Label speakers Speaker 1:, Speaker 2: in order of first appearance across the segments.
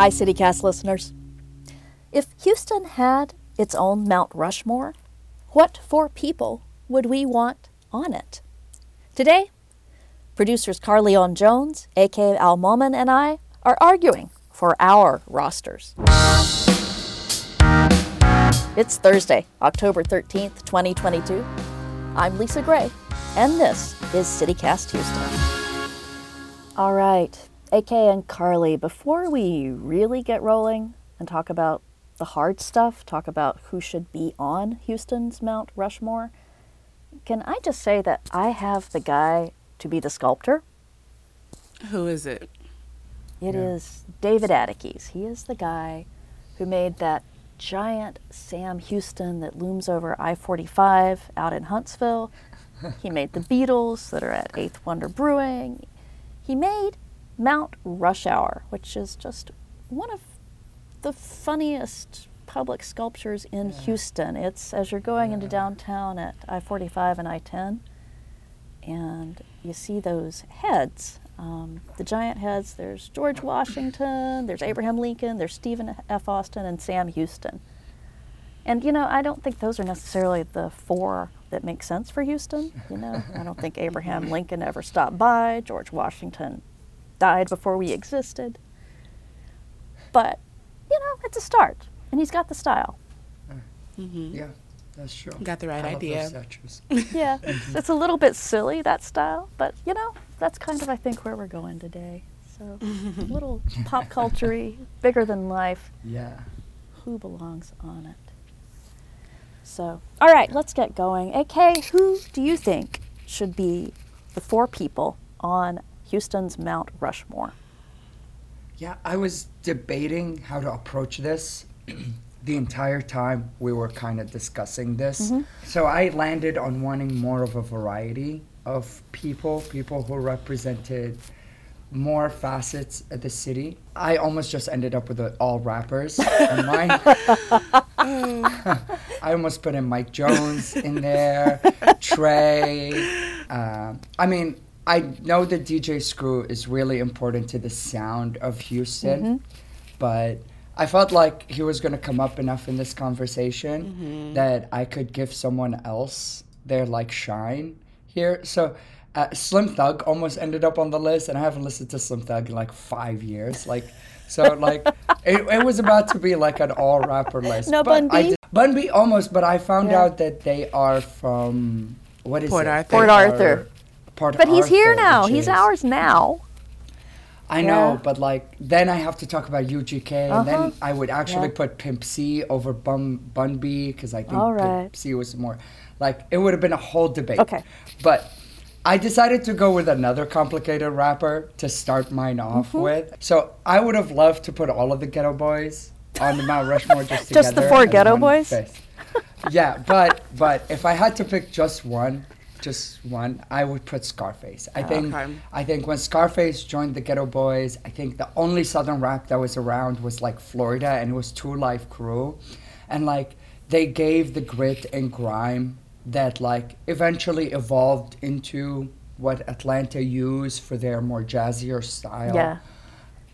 Speaker 1: Hi, CityCast listeners. If Houston had its own Mount Rushmore, what four people would we want on it? Today, producers Carlignon Jones, A.K. Al and I are arguing for our rosters. It's Thursday, October 13th, 2022. I'm Lisa Gray, and this is CityCast Houston. All right, AK and Carly, before we really get rolling and talk about the hard stuff, talk about who should be on Houston's Mount Rushmore, can I just say that I have the guy to be the sculptor?
Speaker 2: Who is it?
Speaker 1: It yeah. is David Adickes. He is the guy who made that giant Sam Houston that looms over I 45 out in Huntsville. he made the Beatles that are at Eighth Wonder Brewing. He made Mount Rush Hour, which is just one of the funniest public sculptures in yeah. Houston. It's as you're going yeah. into downtown at I 45 and I 10, and you see those heads. Um, the giant heads there's George Washington, there's Abraham Lincoln, there's Stephen F. Austin, and Sam Houston. And you know, I don't think those are necessarily the four that make sense for Houston. You know, I don't think Abraham Lincoln ever stopped by. George Washington died before we existed. But, you know, it's a start. And he's got the style.
Speaker 3: Mm-hmm. mm-hmm. Yeah, that's true.
Speaker 2: Got the right I idea.
Speaker 1: yeah, mm-hmm. it's a little bit silly, that style. But, you know, that's kind of, I think, where we're going today. So, mm-hmm. a little pop culture bigger than life.
Speaker 3: Yeah.
Speaker 1: Who belongs on it? So, all right, let's get going. AK, who do you think should be the four people on Houston's Mount Rushmore?
Speaker 3: Yeah, I was debating how to approach this the entire time we were kind of discussing this. Mm-hmm. So I landed on wanting more of a variety of people, people who represented more facets of the city. I almost just ended up with all rappers mine. I almost put in Mike Jones in there, Trae. Uh, I mean, I know that DJ Screw is really important to the sound of Houston, mm-hmm. but I felt like he was going to come up enough in this conversation mm-hmm. that I could give someone else their like shine here. So uh, Slim Thug almost ended up on the list, and I haven't listened to Slim Thug in like five years. Like, so like it, it was about to be like an all rapper list.
Speaker 1: No Bun B.
Speaker 3: Bun B almost, but I found yeah. out that they are from what is
Speaker 2: Port
Speaker 3: it?
Speaker 2: Arthur.
Speaker 1: Port Arthur part but he's here now. He's is, ours now.
Speaker 3: I yeah. know, but like then I have to talk about UGK, uh-huh. and then uh-huh. I would actually yeah. put Pimp C over Bun Bun B because I think right. Pimp C was more like it would have been a whole debate.
Speaker 1: Okay,
Speaker 3: but I decided to go with another complicated rapper to start mine off mm-hmm. with. So I would have loved to put all of the Geto Boys on the Mount Rushmore just together.
Speaker 1: Just the four Geto Boys.
Speaker 3: yeah, but but if I had to pick just one, just one, I would put Scarface. I think okay. I think when Scarface joined the Geto Boys, I think the only southern rap that was around was like Florida and it was 2 Live Crew. And like they gave the grit and grime that like eventually evolved into what Atlanta used for their more jazzier style.
Speaker 1: Yeah.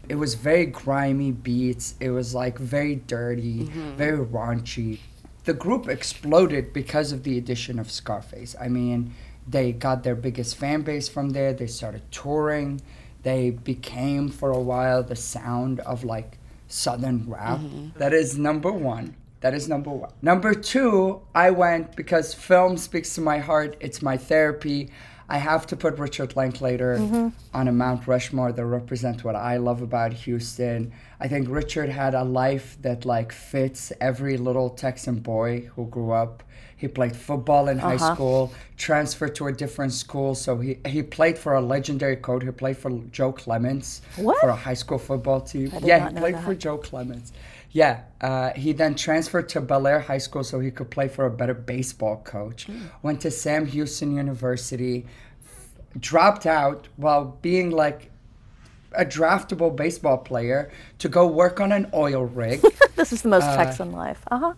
Speaker 3: It was very grimy beats. It was like very dirty, mm-hmm. very raunchy the group exploded because of the addition of Scarface. I mean, they got their biggest fan base from there. They started touring. They became for a while the sound of like southern rap. Mm-hmm. That is number one. That is number one. Number two, I went because film speaks to my heart. It's my therapy. I have to put Richard Linklater mm-hmm. on a Mount Rushmore that represents what I love about Houston. I think Richard had a life that like fits every little Texan boy who grew up. He played football in uh-huh. high school, transferred to a different school. So he, he played for a legendary coach. He played for Joe Clements
Speaker 1: what?
Speaker 3: for a high school football team.
Speaker 1: yeah,
Speaker 3: he played
Speaker 1: that.
Speaker 3: for Joe Clements. Yeah, uh, he then transferred to Bellaire High School so he could play for a better baseball coach. Mm. Went to Sam Houston University, f- dropped out while being like a draftable baseball player to go work on an oil rig.
Speaker 1: this is the most uh, Texan life. Uh huh.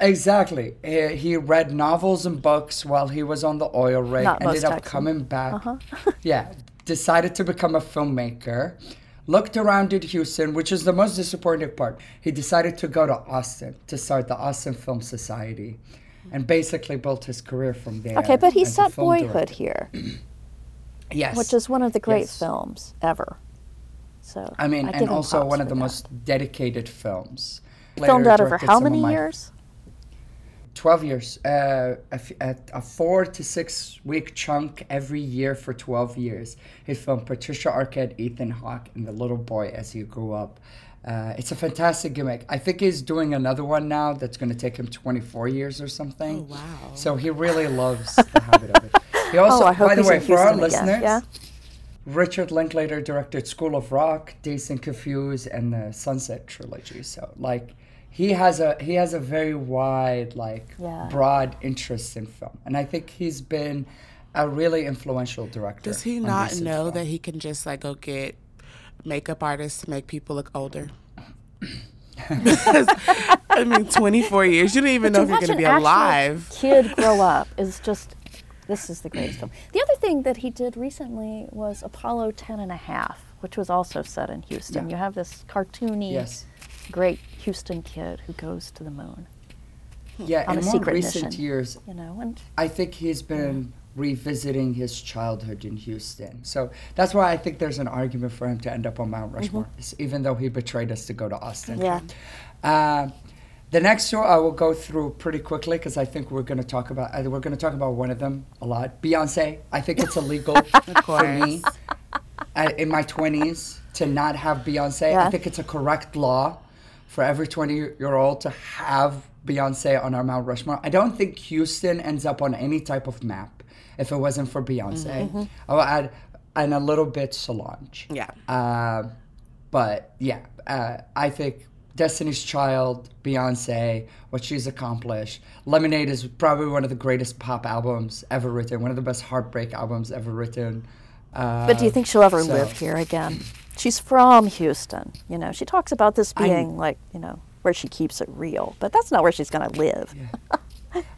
Speaker 3: Exactly. He, he, read novels and books while he was on the oil rig.
Speaker 1: Not
Speaker 3: ended up
Speaker 1: Texan.
Speaker 3: coming back. Uh-huh. yeah, decided to become a filmmaker looked around at Houston, which is the most disappointing part. He decided to go to Austin to start the Austin Film Society and basically built his career from there.
Speaker 1: Okay, but he set Boyhood
Speaker 3: director.
Speaker 1: here,
Speaker 3: Yes.
Speaker 1: which is one of the great
Speaker 3: Yes.
Speaker 1: films ever. So
Speaker 3: I mean,
Speaker 1: give
Speaker 3: and also one of the
Speaker 1: that.
Speaker 3: most dedicated films.
Speaker 1: filmed out over how many years?
Speaker 3: 12 years. Uh, a, a, four to six week chunk every year for 12 years. He filmed Patricia Arquette, Ethan Hawke, and the little boy as he grew up. Uh, it's a fantastic gimmick. I think he's doing another one now that's going to take him 24 years or something.
Speaker 2: Oh, wow.
Speaker 3: So he really loves the habit of it. He also,
Speaker 1: oh, I hope
Speaker 3: by the way, for our listeners,
Speaker 1: Yeah.
Speaker 3: Richard Linklater directed School of Rock, Dazed and Confused, and the Sunset trilogy. So like he has a he has a very wide like
Speaker 1: Yeah.
Speaker 3: broad interest in film, and I think he's been a really influential director.
Speaker 2: Does he not know
Speaker 3: film.
Speaker 2: that he can just like go get makeup artists to make people look older? I mean, 24 years. You don't even know if you're going to be alive.
Speaker 1: Kid grow up is just this is the greatest film. The other thing that he did recently was Apollo 10 and a half, which was also set in Houston.
Speaker 3: Yeah.
Speaker 1: You have this cartoony,
Speaker 3: Yes.
Speaker 1: Great Houston kid who goes to the moon.
Speaker 3: Yeah,
Speaker 1: on
Speaker 3: in
Speaker 1: a
Speaker 3: more
Speaker 1: secret
Speaker 3: recent
Speaker 1: mission.
Speaker 3: years,
Speaker 1: You know, and
Speaker 3: I think he's been revisiting his childhood in Houston. So that's why I think there's an argument for him to end up on Mount Rushmore, s- even though he betrayed us to go to Austin.
Speaker 1: yeah,
Speaker 3: Uh, the next two I will go through pretty quickly because I think we're going to talk about uh, we're going to talk about one of them a lot. Beyonce. I think it's illegal for me uh, in my 20s to not have Beyonce.
Speaker 1: Yeah.
Speaker 3: I think it's a correct law for every 20 year old to have Beyonce on our Mount Rushmore. I don't think Houston ends up on any type of map if it wasn't for Beyonce.
Speaker 1: Mm-hmm.
Speaker 3: I will add and a little bit Solange.
Speaker 2: Yeah.
Speaker 3: Uh, but yeah, uh, I think Destiny's Child, Beyonce, what she's accomplished. Lemonade is probably one of the greatest pop albums ever written, one of the best heartbreak albums ever written. Uh,
Speaker 1: but do you think she'll ever
Speaker 3: so-
Speaker 1: live here again? She's from Houston. You know, she talks about this
Speaker 3: I-
Speaker 1: being like you know where she keeps it real, but that's not where she's going to live.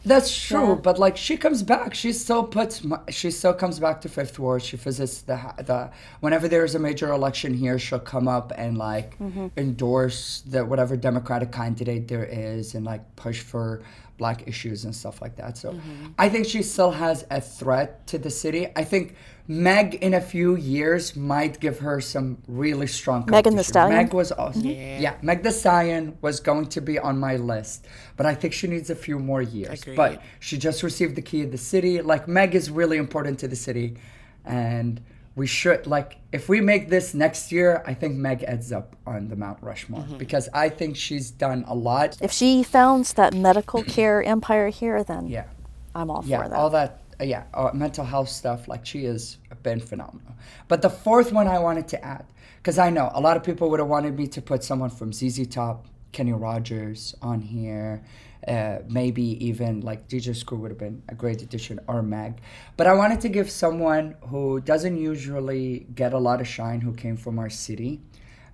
Speaker 3: That's true,
Speaker 1: Yeah.
Speaker 3: but like she comes back, she still puts, she still comes back to Fifth Ward. She visits the the whenever there is a major election here, she'll come up and like
Speaker 1: Mm-hmm.
Speaker 3: endorse the whatever Democratic candidate there is and like push for black issues and stuff like that. So
Speaker 1: Mm-hmm.
Speaker 3: I think she still has a threat to the city. I think Meg in a few years might give her some really strong.
Speaker 1: Megan Thee
Speaker 3: competition.
Speaker 1: Stallion?
Speaker 3: Meg was awesome.
Speaker 2: Yeah.
Speaker 3: yeah, Meg Thee Stallion was going to be on my list, but I think she needs a few more years. But she just received the key of the city. Like Meg is really important to the city, and we should like if we make this next year, I think Meg ends up on the Mount Rushmore
Speaker 2: Mm-hmm.
Speaker 3: because I think she's done a lot.
Speaker 1: If she founds that medical care empire here, then
Speaker 3: Yeah,
Speaker 1: I'm all
Speaker 3: yeah,
Speaker 1: for that.
Speaker 3: all that. uh, yeah, uh, mental health stuff. Like she has been phenomenal. But the fourth one I wanted to add because I know a lot of people would have wanted me to put someone from ZZ Top, Kenny Rogers on here. Uh, maybe even like DJ Screw would have been a great addition or Meg. But I wanted to give someone who doesn't usually get a lot of shine who came from our city.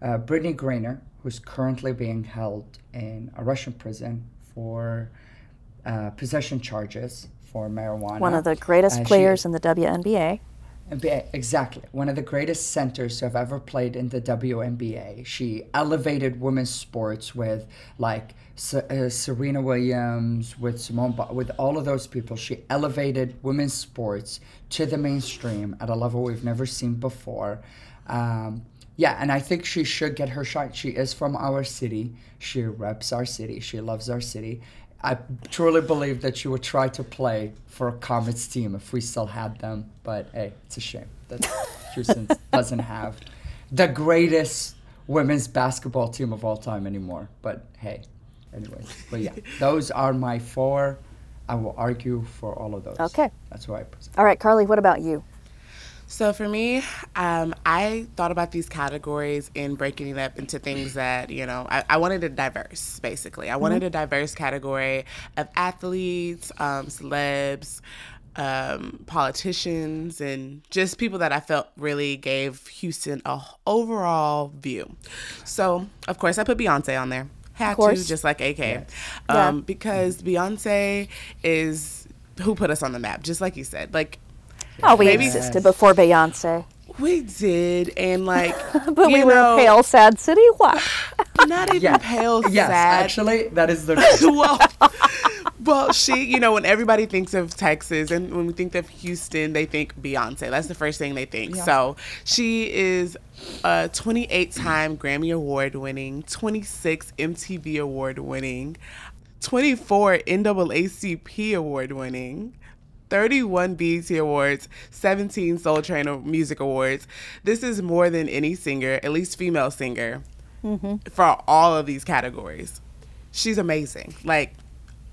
Speaker 3: Uh, Brittney Griner, who's currently being held in a Russian prison for uh, possession charges for marijuana.
Speaker 1: One of the greatest
Speaker 3: Uh, she-
Speaker 1: players in the WNBA.
Speaker 3: Exactly. One of the greatest centers to have ever played in the WNBA. She elevated women's sports with like uh, Serena Williams, with Simone, ba- with all of those people. She elevated women's sports to the mainstream at a level we've never seen before. Um, yeah, and I think she should get her shot. She is from our city. She reps our city. She loves our city. I truly believe that you would try to play for a Comets team if we still had them. But hey, it's a shame that Houston doesn't have the greatest women's basketball team of all time anymore. But hey, anyways. But yeah, those are my four. I will argue for all of those.
Speaker 1: Okay.
Speaker 3: That's why I present.
Speaker 1: All right, Carly, what about you?
Speaker 2: So for me, um, I thought about these categories in breaking it up into things that, you know, I, I wanted a diverse, basically. I wanted a diverse category of athletes, um, celebs, um, politicians, and just people that I felt really gave Houston a overall view. So, of course, I put Beyonce on there. Had to, just like AK.
Speaker 1: Yeah.
Speaker 2: Um, because Beyonce is who put us on the map, just like you said. Like,
Speaker 1: Oh, we
Speaker 2: Maybe-
Speaker 1: existed before Beyonce.
Speaker 2: We did, and like,
Speaker 1: but
Speaker 2: you
Speaker 1: we were
Speaker 2: know,
Speaker 1: a pale, sad city. Why?
Speaker 2: not even
Speaker 3: Yeah.
Speaker 2: pale,
Speaker 3: Yes,
Speaker 2: sad.
Speaker 3: actually, that is the.
Speaker 2: well, well, she, you know, when everybody thinks of Texas and when we think of Houston, they think Beyonce. That's the first thing they think.
Speaker 3: Yeah.
Speaker 2: So she is a 28 time Grammy Award winning, 26 MTV Award winning, 24 NAACP Award winning. 31 BET Awards, 17 Soul Train Music Awards. This is more than any singer, at least female singer, mm-hmm. for all of these categories. She's amazing. Like,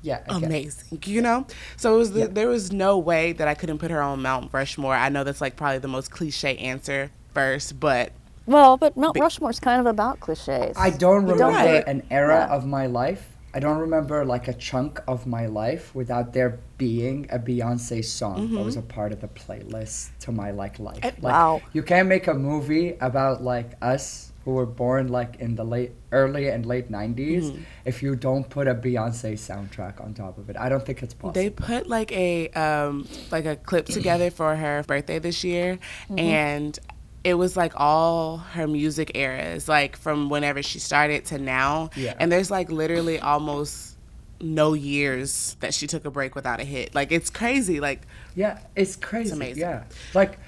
Speaker 3: Yeah. I
Speaker 2: amazing, you know. So it was the,
Speaker 3: Yeah.
Speaker 2: there was no way that I couldn't put her on Mount Rushmore. I know that's like probably the most cliche answer first, but
Speaker 1: Well, but Mount Rushmore's kind of about cliches.
Speaker 3: I don't
Speaker 1: You
Speaker 3: remember
Speaker 2: Right.
Speaker 3: an era
Speaker 1: Yeah.
Speaker 3: of my life. I don't remember like a chunk of my life without there being a Beyonce song that was a part of the playlist to my like life.
Speaker 2: Eh,
Speaker 3: like,
Speaker 1: wow.
Speaker 3: You can't make a movie about like us who were born like in the late early and late 90s if you don't put a Beyonce soundtrack on top of it. I don't think it's possible.
Speaker 2: they put like a um like a clip together for her birthday this year, and it was like all her music eras, like from whenever she started to now.
Speaker 3: Yeah.
Speaker 2: And there's like literally almost no years that she took a break without a hit. Like it's crazy. Like
Speaker 3: Yeah, it's crazy.
Speaker 2: It's amazing.
Speaker 3: Yeah, like,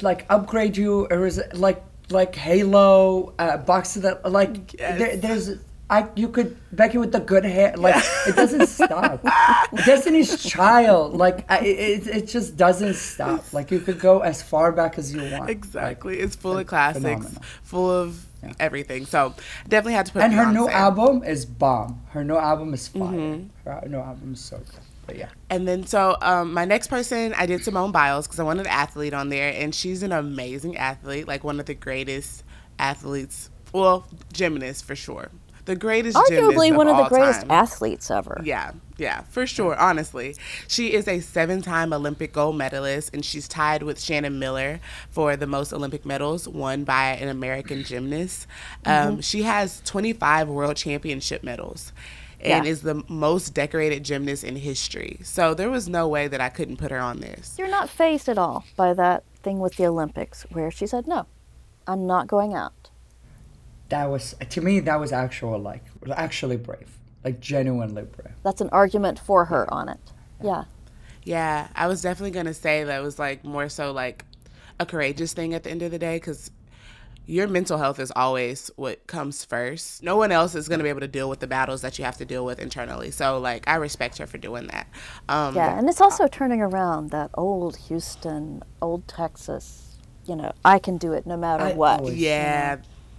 Speaker 3: like upgrade you or is it like like Halo uh, box of the like
Speaker 2: Yes.
Speaker 3: there, there's I you could Becky with the good hair like it doesn't stop. Destiny's Child like I, it it just doesn't stop. Like you could go as far back as you want.
Speaker 2: Exactly. It's full of classics,
Speaker 3: phenomenal.
Speaker 2: full of everything. So definitely had to put
Speaker 3: And her new album is bomb. Her new album is fire.
Speaker 2: Mm-hmm.
Speaker 3: Her new album is so good. But yeah.
Speaker 2: And then so um, my next person, I did Simone Biles because I wanted an athlete on there, and she's an amazing athlete, like one of the greatest athletes, well, gymnast for sure, the greatest.
Speaker 1: Arguably one of the greatest
Speaker 2: time.
Speaker 1: athletes ever.
Speaker 2: Yeah, yeah, for sure. Honestly, she is a seven-time Olympic gold medalist, and she's tied with Shannon Miller for the most Olympic medals won by an American gymnast. Um, She has 25 world championship medals. And
Speaker 1: Yeah.
Speaker 2: is the most decorated gymnast in history. So there was no way that I couldn't put her on this.
Speaker 1: You're not phased at all by that thing with the Olympics where she said, no, I'm not going out.
Speaker 3: That was to me that was actual like actually brave. Like genuinely brave.
Speaker 1: That's an argument for her on it. Yeah.
Speaker 2: Yeah, I was definitely gonna say that was like more so like a courageous thing at the end of the day because your mental health is always what comes first. No one else is gonna be able to deal with the battles that you have to deal with internally. So like, I respect her for doing that. Um,
Speaker 1: Yeah, and it's also turning around that old Houston, old Texas, you know, I can do it no matter
Speaker 3: I
Speaker 1: what.
Speaker 3: always-
Speaker 2: yeah,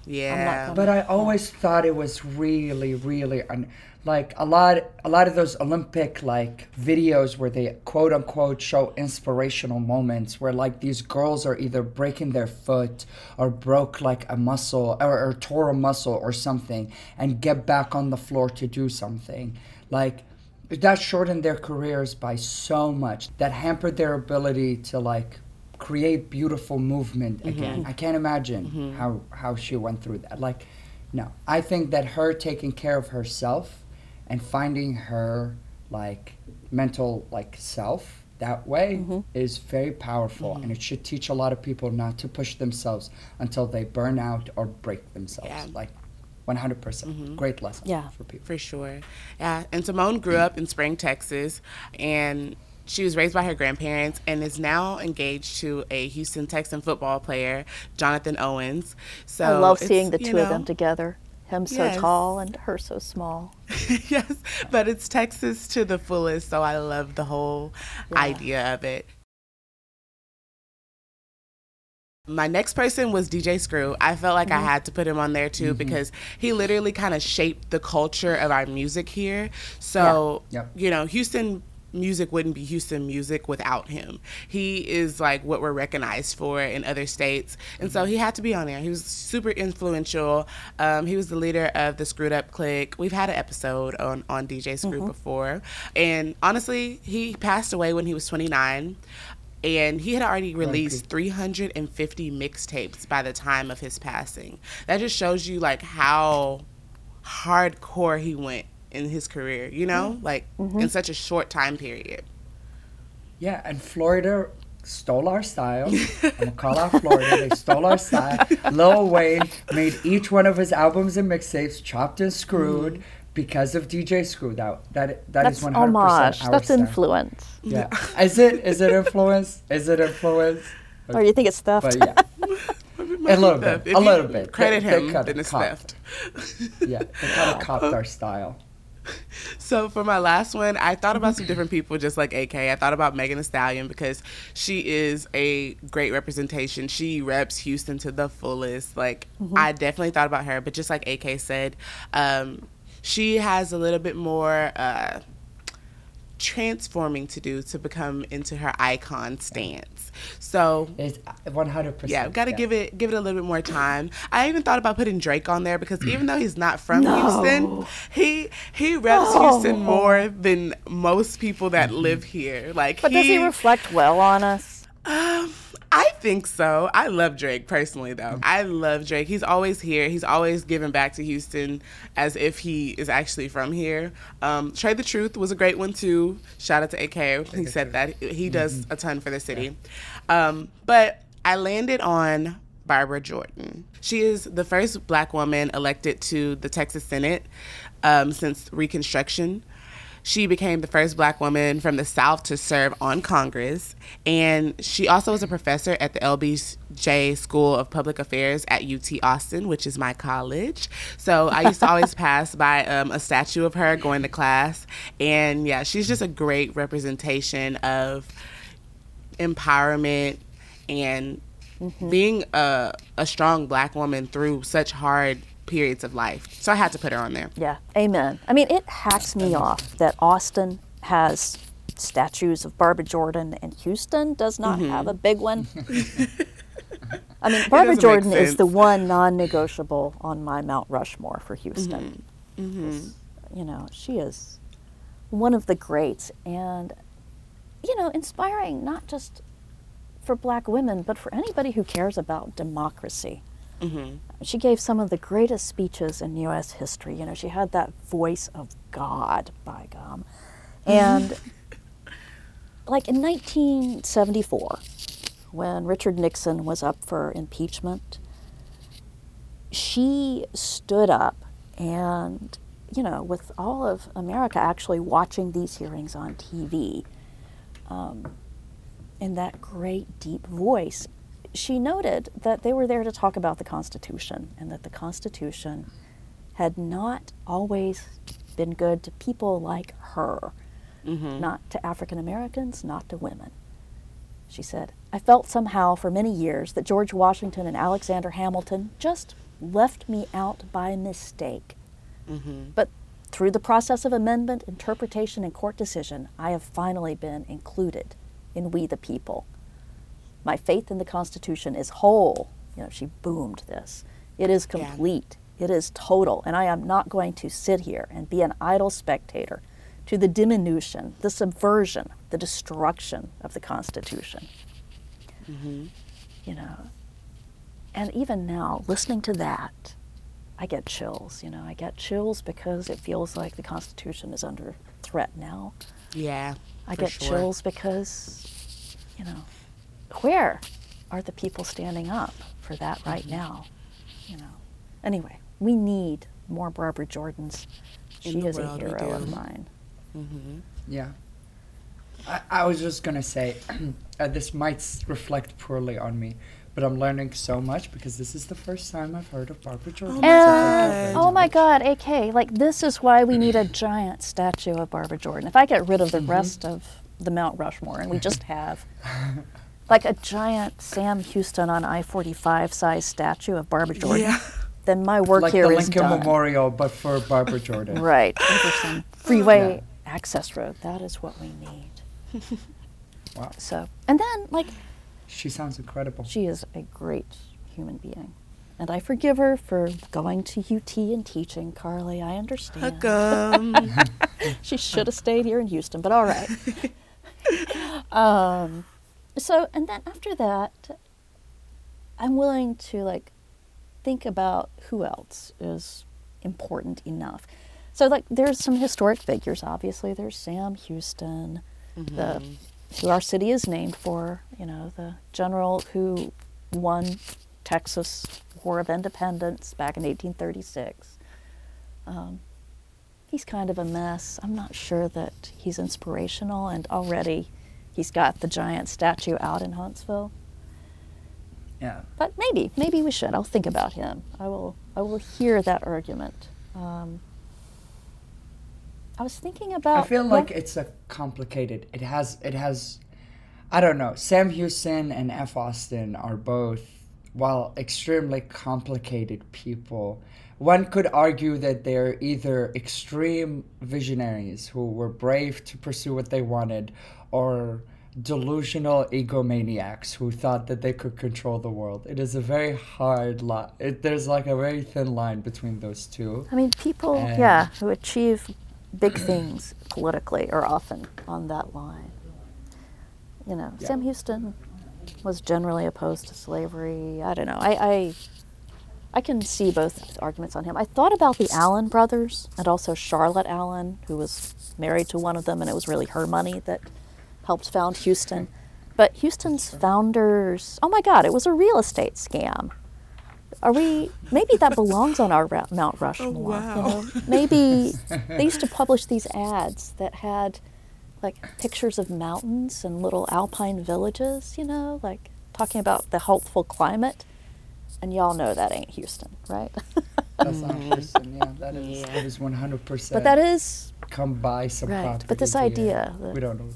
Speaker 2: yeah.
Speaker 3: But I always thought it was really, really un- like a lot. A lot of those Olympic like videos where they quote unquote show inspirational moments where like these girls are either breaking their foot or broke like a muscle or, or tore a muscle or something and get back on the floor to do something. Like that shortened their careers by so much. That hampered their ability to like create beautiful movement mm-hmm. again. I can't imagine mm-hmm. how how she went through that. Like, no, I think that her taking care of herself and finding her like mental like self that way mm-hmm. is very powerful and it should teach a lot of people not to push themselves until they burn out or break themselves
Speaker 2: Yeah.
Speaker 3: like 100% great lesson
Speaker 1: Yeah.
Speaker 3: for people
Speaker 2: For sure. Yeah. And Simone grew mm. up in Spring, Texas, and she was raised by her grandparents and is now engaged to a Houston Texan football player, Jonathan Owens. So
Speaker 1: I love seeing the
Speaker 2: you
Speaker 1: two of them together. Him so
Speaker 2: Yes.
Speaker 1: tall and her so small.
Speaker 2: yes, but it's Texas to the fullest, so I love the whole idea of it. My next person was DJ Screw. I felt like I mm-hmm. had to put him on there too mm-hmm. because he literally kind of shaped the culture of our music here. So,
Speaker 3: Yeah. Yep.
Speaker 2: you know, Houston music wouldn't be Houston music without him. He is like what we're recognized for in other states. And so he had to be on there. He was super influential. Um, he was the leader of the Screwed Up Clique. We've had an episode on, on DJ Screw before. And honestly, he passed away when he was 29. And he had already released 350 mixtapes by the time of his passing. That just shows you like how hardcore he went in his career, you know? Like in such a short time period.
Speaker 3: Yeah, and Florida stole our style. I'm gonna call out Florida. They stole our style. Lil Wayne made each one of his albums and mixtapes chopped and screwed
Speaker 2: Mm.
Speaker 3: because of DJ Screw. That that that
Speaker 1: That's
Speaker 3: is 100%
Speaker 1: homage.
Speaker 3: our
Speaker 1: That's
Speaker 3: style.
Speaker 1: influence.
Speaker 3: Yeah. Is it is it influence? Is it influence?
Speaker 1: Or you think it's theft?
Speaker 3: But yeah. A little bit.
Speaker 2: If
Speaker 3: A little bit.
Speaker 2: Credit
Speaker 3: They- they
Speaker 2: him,
Speaker 3: cut
Speaker 2: then
Speaker 3: it,
Speaker 2: it's
Speaker 3: copped.
Speaker 2: theft.
Speaker 3: Yeah. They kind of copped our style.
Speaker 2: So for my last one, I thought about some different people, just like AK. I thought about Megan Thee Stallion because she is a great representation. She reps Houston to the fullest. Like I definitely thought about her, but just like AK said, um, she has a little bit more. Uh, transforming to do to become into her icon stance so
Speaker 3: It's 100%.
Speaker 2: yeah, we've got to give it give it a little bit more time. I even thought about putting Drake on there because even though he's not from Houston, he he reps Houston more than most people that live here. Like,
Speaker 1: but does he reflect well on us?
Speaker 2: um, I think so. I love Drake personally, though. I love Drake. He's always here. He's always giving back to Houston as if he is actually from here. Um, Trae tha Truth was a great one too. Shout out to AK. He said that he does a ton for the city. Um, but I landed on Barbara Jordan. She is the first black woman elected to the Texas Senate um, since Reconstruction. She became the first black woman from the South to serve on Congress. And she also was a professor at the LBJ School of Public Affairs at UT Austin, which is my college. So I used to always pass by um, a statue of her going to class. And yeah, she's just a great representation of empowerment and being a, a strong black woman through such hard periods of life. So I had to put her on there.
Speaker 1: Yeah, amen. I mean, it hacks me off that Austin has statues of Barbara Jordan and Houston does not mm-hmm. have a big one. I mean, Barbara Jordan is the one non negotiable on my Mount Rushmore for Houston. Mm-hmm. Mm-hmm. This- You know, she is one of the greats and, you know, inspiring not just for black women, but for anybody who cares about democracy she gave some of the greatest speeches in U.S. history. You know, she had that voice of God, by gum. And like in 1974, when Richard Nixon was up for impeachment, she stood up and, you know, with all of America actually watching these hearings on TV, um, in that great deep voice, she noted that they were there to talk about the Constitution and that the Constitution had not always been good to people like her, mm-hmm. not to African Americans, not to women. She said, I felt somehow for many years that George Washington and Alexander Hamilton just left me out by mistake. Mm-hmm. But through the process of amendment, interpretation, and court decision, I have finally been included in We the People. My faith in the Constitution is whole. You know, she boomed this. It is
Speaker 2: Yeah.
Speaker 1: complete. It is total. And I am not going to sit here and be an idle spectator to the diminution, the subversion, the destruction of the Constitution. Mm-hmm. You know, and even now, listening to that, I get chills. You know, I get chills because it feels like the Constitution is under threat now.
Speaker 2: Yeah.
Speaker 1: I get
Speaker 2: sure.
Speaker 1: chills because, you know, where are the people standing up for that right
Speaker 2: Mm-hmm.
Speaker 1: now? You know. Anyway, we need more Barbara Jordans.
Speaker 2: In
Speaker 1: She
Speaker 2: the
Speaker 1: is a
Speaker 2: world, we
Speaker 1: hero of
Speaker 2: do.
Speaker 1: mine.
Speaker 3: Yeah. I, I was just going to say, uh, this might reflect poorly on me, but I'm learning so much because this is the first time I've heard of Barbara Jordan.
Speaker 2: my
Speaker 3: so thank you
Speaker 2: God.
Speaker 3: very
Speaker 1: Oh my. God, AK! Like this is why we need a giant statue of Barbara Jordan. If I get rid of the
Speaker 2: Mm-hmm.
Speaker 1: rest of the Mount Rushmore, and we just have like a giant Sam Houston on I-45 size statue of Barbara Jordan,
Speaker 2: Yeah.
Speaker 1: then my work
Speaker 3: Like
Speaker 1: here
Speaker 3: the
Speaker 1: is
Speaker 3: Lincoln
Speaker 1: done.
Speaker 3: Memorial, but for Barbara Jordan.
Speaker 1: Right, Jefferson Freeway access road. That is what we need.
Speaker 3: Wow.
Speaker 1: So, and then like
Speaker 3: She sounds incredible.
Speaker 1: she is a great human being. And I forgive her for going to UT and teaching, Carly. I understand.
Speaker 2: Welcome.
Speaker 1: She should have stayed here in Houston, but all right. um, so, and then after that, I'm willing to like think about who else is important enough. So, like, there's some historic figures. Obviously, there's Sam Houston, the who our city is named for, you know, the general who won Texas War of Independence back in 1836. Um, he's kind of a mess. I'm not sure that he's inspirational, and already he's got the giant statue out in Huntsville.
Speaker 3: Yeah.
Speaker 1: But maybe, maybe we should. I'll think about him. I will. I will hear that argument. Um, I was thinking about.
Speaker 3: I feel like it's a complicated. It has. It has. I don't know. Sam Houston and F. Austin are both, while extremely complicated people. One could argue that they're either extreme visionaries who were brave to pursue what they wanted, or delusional egomaniacs who thought that they could control the world. It is a very hard line. It, there's like a very thin line between those two.
Speaker 1: I mean, people,
Speaker 3: And-
Speaker 1: yeah, who achieve big things politically are often on that line. You know,
Speaker 3: Yeah.
Speaker 1: Sam Houston was generally opposed to slavery. I don't know. I, I, I can see both arguments on him. I thought about the Allen brothers and also Charlotte Allen, who was married to one of them, and it was really her money that helped found Houston. But Houston's founders, oh my God, it was a real estate scam. Are we? Maybe that belongs on our Ra- Mount oh, Rushmore. You
Speaker 2: wow.
Speaker 1: know, maybe they used to publish these ads that had like pictures of mountains and little alpine villages. You know, like talking about the healthful climate. And y'all know that ain't Houston, right?
Speaker 3: That's not mm. Houston. Yeah, that is.
Speaker 2: Yeah.
Speaker 3: That is one hundred percent.
Speaker 1: but that is,
Speaker 3: come buy some
Speaker 1: Right,
Speaker 3: property.
Speaker 1: but this
Speaker 3: here.
Speaker 1: idea that-
Speaker 3: we don't know.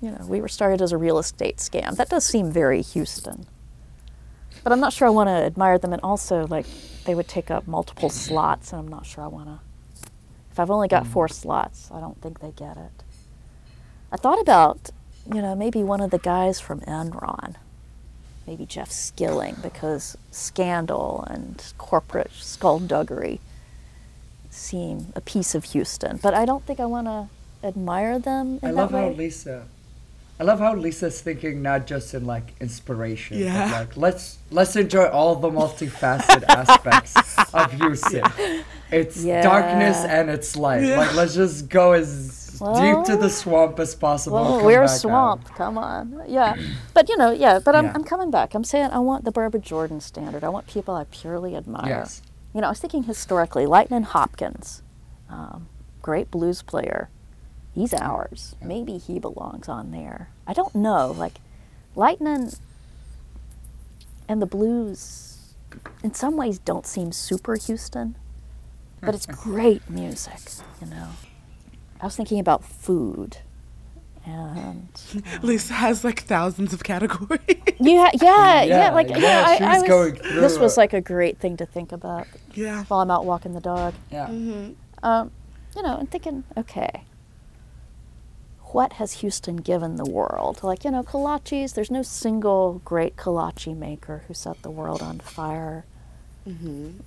Speaker 1: you know, we were started as a real estate scam. That does seem very Houston. But I'm not sure I want to admire them. And also, like, they would take up multiple slots, and I'm not sure I want to. If I've only got mm. four slots, I don't think they get it. I thought about, you know, maybe one of the guys from Enron, maybe Jeff Skilling, because scandal and corporate skullduggery seem a piece of Houston. But I don't think I want to admire them in
Speaker 3: I
Speaker 1: that
Speaker 3: love how. Lisa. I love how Lisa's thinking not just in like inspiration,
Speaker 2: Yeah.
Speaker 3: but like let's let's enjoy all the multifaceted aspects of Houston. It's darkness and it's light.
Speaker 2: Yeah.
Speaker 3: Like let's just go as deep to the swamp as possible.
Speaker 1: Well, we're
Speaker 3: out.
Speaker 1: swamped. Come on. Yeah. But, you know, yeah, but I'm,
Speaker 3: Yeah.
Speaker 1: I'm coming back. I'm saying I want the Barbara Jordan standard. I want people I purely admire.
Speaker 3: Yes.
Speaker 1: You know, I was thinking historically, Lightnin' Hopkins, um, great blues player. He's ours. Maybe he belongs on there. I don't know. Like, Lightning and the blues, in some ways, don't seem super Houston, but it's great music, you know. I was thinking about food. And
Speaker 2: Lisa has like thousands of categories.
Speaker 1: yeah, yeah, yeah,
Speaker 3: Yeah,
Speaker 1: like yeah,
Speaker 3: yeah,
Speaker 1: I,
Speaker 3: she
Speaker 1: I
Speaker 3: was
Speaker 1: was,
Speaker 3: going
Speaker 1: this
Speaker 3: through
Speaker 1: was like a great thing to think about
Speaker 2: yeah.
Speaker 1: while I'm out walking the dog.
Speaker 3: Yeah. Mm-hmm.
Speaker 1: Um, you know, and thinking, okay, what has Houston given the world? Like, you know, kolaches, there's no single great kolache maker who set the world on fire. But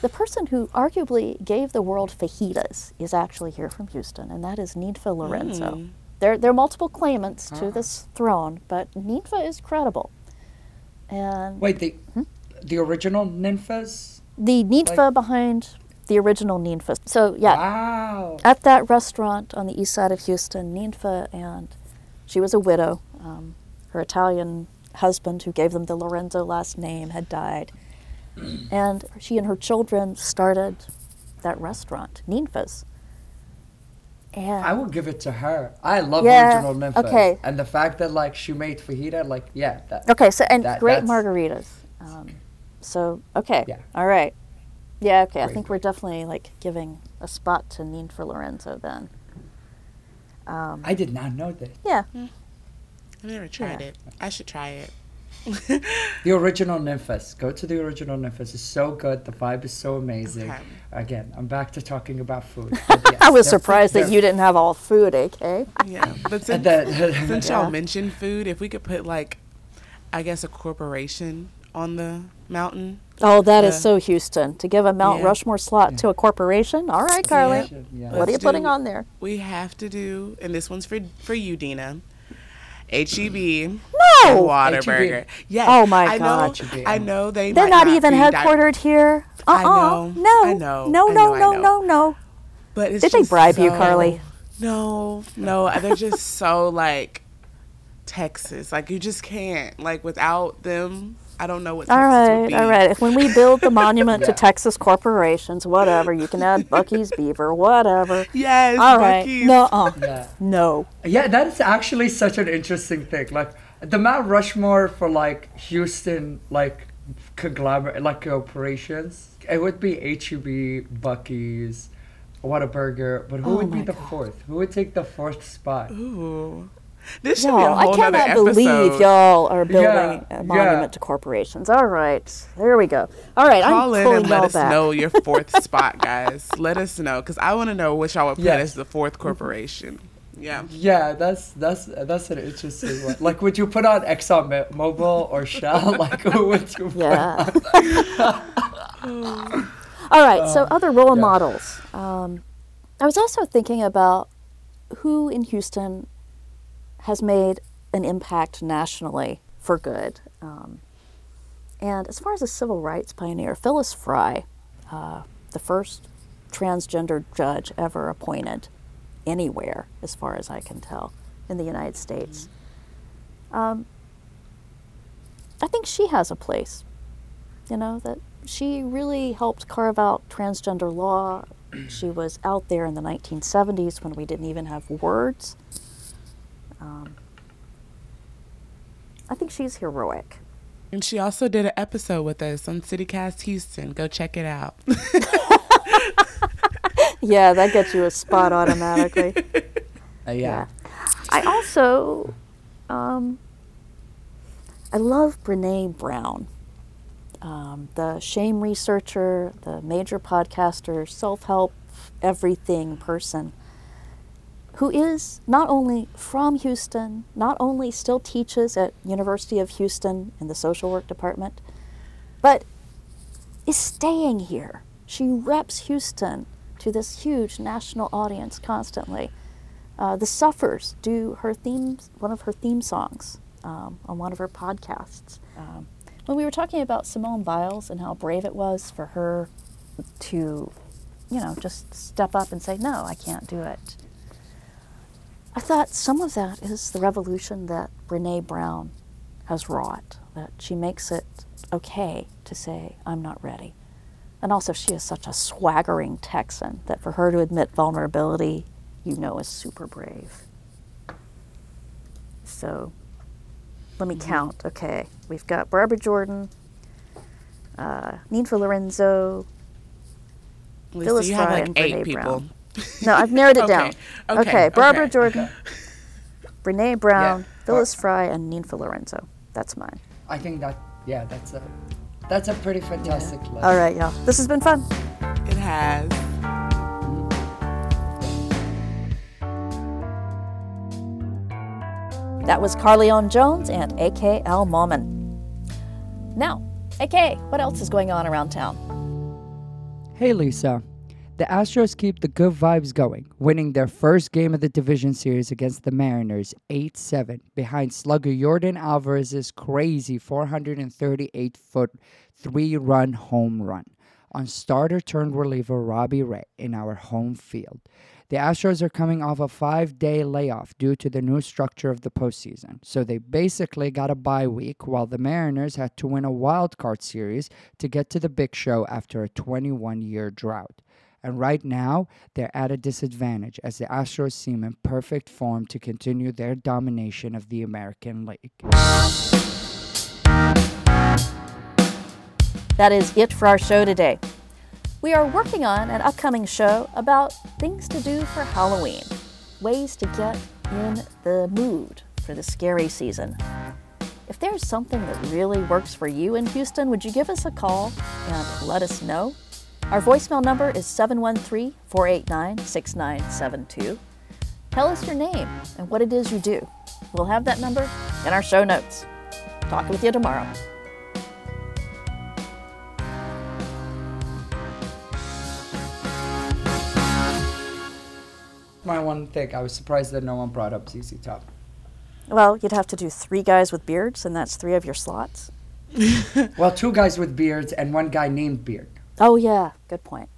Speaker 1: the person who arguably gave the world fajitas is actually here from Houston, and that is Ninfa Lorenzo. There, there are multiple claimants to this throne, but Ninfa is credible. And
Speaker 3: Wait, the
Speaker 1: Hmm?
Speaker 3: the original Ninfa's?
Speaker 1: the Ninfa
Speaker 3: like-
Speaker 1: behind the original Ninfa. So, yeah,
Speaker 3: Wow.
Speaker 1: at that restaurant on the east side of Houston, Ninfa and she was a widow. Um, her Italian husband, who gave them the Lorenzo last name, had died. And she and her children started that restaurant, Ninfa's. And
Speaker 3: I will give it to her. I love
Speaker 1: Yeah,
Speaker 3: original Ninfa's.
Speaker 1: okay.
Speaker 3: And the fact that like she made fajita, like yeah, that
Speaker 1: okay, so and
Speaker 3: that-
Speaker 1: great margaritas. Um, so okay,
Speaker 3: Yeah.
Speaker 1: all right, yeah, okay. I think we're definitely like giving a spot to Ninfa Lorenzo then. Um,
Speaker 3: I did not know that.
Speaker 1: yeah,
Speaker 2: I never tried
Speaker 1: Yeah.
Speaker 2: it. I should try it.
Speaker 3: The original Ninfa's. Go to the original Ninfa's. It's so good. The vibe is so amazing.
Speaker 2: Okay.
Speaker 3: Again, I'm back to talking about food. yes,
Speaker 1: I was
Speaker 3: they're-
Speaker 1: surprised that you didn't have all food, AK.
Speaker 2: Yeah, but
Speaker 3: and
Speaker 2: since,
Speaker 3: that-
Speaker 2: since
Speaker 1: Yeah.
Speaker 2: y'all mentioned food, if we could put like, I guess a corporation on the mountain.
Speaker 1: Oh, that is
Speaker 2: Yeah.
Speaker 1: so Houston. To give a Mount
Speaker 2: Yeah.
Speaker 1: Rushmore slot to a corporation? All right, Carly.
Speaker 3: Yeah.
Speaker 1: What are you
Speaker 2: Let's
Speaker 1: putting
Speaker 2: do-
Speaker 1: on there?
Speaker 2: We have to do, and this one's for for you, Dina. HEB.
Speaker 1: No!
Speaker 2: Whataburger. Yes.
Speaker 1: Oh, my
Speaker 2: I
Speaker 1: God.
Speaker 2: Know,
Speaker 3: HEB.
Speaker 2: I know they.
Speaker 1: They're
Speaker 2: might
Speaker 1: not even
Speaker 2: be di-
Speaker 1: headquartered here. Uh-uh.
Speaker 2: I know,
Speaker 1: No.
Speaker 2: I know,
Speaker 1: No,
Speaker 2: I
Speaker 1: no,
Speaker 2: I
Speaker 1: no,
Speaker 2: know.
Speaker 1: no, no.
Speaker 2: But it's
Speaker 1: Did they
Speaker 2: just
Speaker 1: bribe you, Carly?
Speaker 2: No, no, they're just so like Texas. Like you just can't. Like without them, I don't know what Texas
Speaker 1: All
Speaker 2: would
Speaker 1: right,
Speaker 2: be.
Speaker 1: all right. If when we build the monument to Texas corporations, whatever, you can add Buc-ee's Beaver, whatever.
Speaker 2: Yes,
Speaker 1: All right.
Speaker 2: Buc-ee's.
Speaker 1: No, uh,
Speaker 3: Yeah.
Speaker 1: no.
Speaker 3: Yeah, that is actually such an interesting thing. Like the Mount Rushmore for like Houston, like conglomerate, like corporations. It would be HEB, Buc-ee's, Whataburger. But who
Speaker 1: Oh
Speaker 3: would be the
Speaker 1: God.
Speaker 3: fourth? Who would take the fourth spot?
Speaker 2: Ooh. This should be a
Speaker 1: Y'all, I
Speaker 2: whole nother
Speaker 1: cannot
Speaker 2: episode.
Speaker 1: believe y'all are building
Speaker 3: Yeah,
Speaker 1: a monument
Speaker 3: yeah.
Speaker 1: to corporations. All right, there we go. All right,
Speaker 2: Call
Speaker 1: I'm
Speaker 2: in
Speaker 1: pulling
Speaker 2: and let
Speaker 1: y'all
Speaker 2: us
Speaker 1: back.
Speaker 2: know your fourth spot, guys. Let us know because I want to know which y'all would put
Speaker 3: Yes.
Speaker 2: as the fourth corporation. Yeah.
Speaker 3: Yeah, that's that's that's an interesting one. Like, would you put on Exxon Mo- Mobil or Shell? Like, who would you? Put
Speaker 1: Yeah. All right, so other role
Speaker 3: yeah.
Speaker 1: models. Um, I was also thinking about who in Houston has made an impact nationally for good. Um, and as far as a civil rights pioneer, Phyllis Frye, uh, the first transgender judge ever appointed anywhere, as far as I can tell, in the United States. Um, I think she has a place you know that she really helped carve out transgender law she was out there in the 1970s when we didn't even have words um, i think she's heroic
Speaker 2: And she also did an episode with us on CityCast Houston. Go check it out.
Speaker 1: yeah that gets you a spot automatically
Speaker 3: Uh, yeah.
Speaker 1: i also um, i love brene brown um, the shame researcher the major podcaster self-help everything person who is not only from Houston, not only still teaches at University of Houston in the social work department, but is staying here. She reps Houston to this huge national audience constantly. Uh, the Suffers do her themes, one of her theme songs um, on one of her podcasts. Um, when we were talking about Simone Biles and how brave it was for her to, you know, just step up and say, no, I can't do it. I thought some of that is the revolution that Brene Brown has wrought, that she makes it okay to say, I'm not ready. And also, she is such a swaggering Texan that for her to admit vulnerability, you know, is super brave. So let me count. Okay, we've got Barbara Jordan, uh, Ninfa Lorenzo.
Speaker 2: Lisa,
Speaker 1: Phyllis
Speaker 2: you have
Speaker 1: Frye
Speaker 2: like
Speaker 1: and
Speaker 2: eight
Speaker 1: Brene
Speaker 2: people.
Speaker 1: Brown. No, I've narrowed it
Speaker 2: Okay,
Speaker 1: down.
Speaker 2: okay,
Speaker 1: Barbara
Speaker 2: okay.
Speaker 1: Jordan, Brene Brown,
Speaker 3: Yeah.
Speaker 1: Phyllis Frye, and Ninfa Lorenzo. That's mine.
Speaker 3: I think that yeah, that's a that's a pretty fantastic list.
Speaker 1: All right, y'all. This has been fun.
Speaker 2: It has. Mm-hmm.
Speaker 1: That was Carlignon Jones and A.K. Al-Moumen. Now, A.K., what else is going on around town?
Speaker 3: Hey Lisa. The Astros keep the good vibes going, winning their first game of the division series against the Mariners 8 7 behind slugger Yordan Alvarez's crazy 438 foot three run home run on starter turned reliever Robbie Ray in our home field. The Astros are coming off a five day layoff due to the new structure of the postseason, so they basically got a bye week while the Mariners had to win a wild card series to get to the big show after a 21 year drought. And right now, they're at a disadvantage as the Astros seem in perfect form to continue their domination of the American League.
Speaker 1: That is it for our show today. We are working on an upcoming show about things to do for Halloween, ways to get in the mood for the scary season. If there's something that really works for you in Houston, would you give us a call and let us know? Our voicemail number is 713 489 6972. Tell us your name and what it is you do. We'll have that number in our show notes. Talk with you tomorrow.
Speaker 3: My one thing, I was surprised that no one brought up ZZ Top.
Speaker 1: Well, you'd have to do three guys with beards, and that's three of your slots.
Speaker 3: Well, two guys with beards and one guy named Beard.
Speaker 1: Oh, yeah, good point.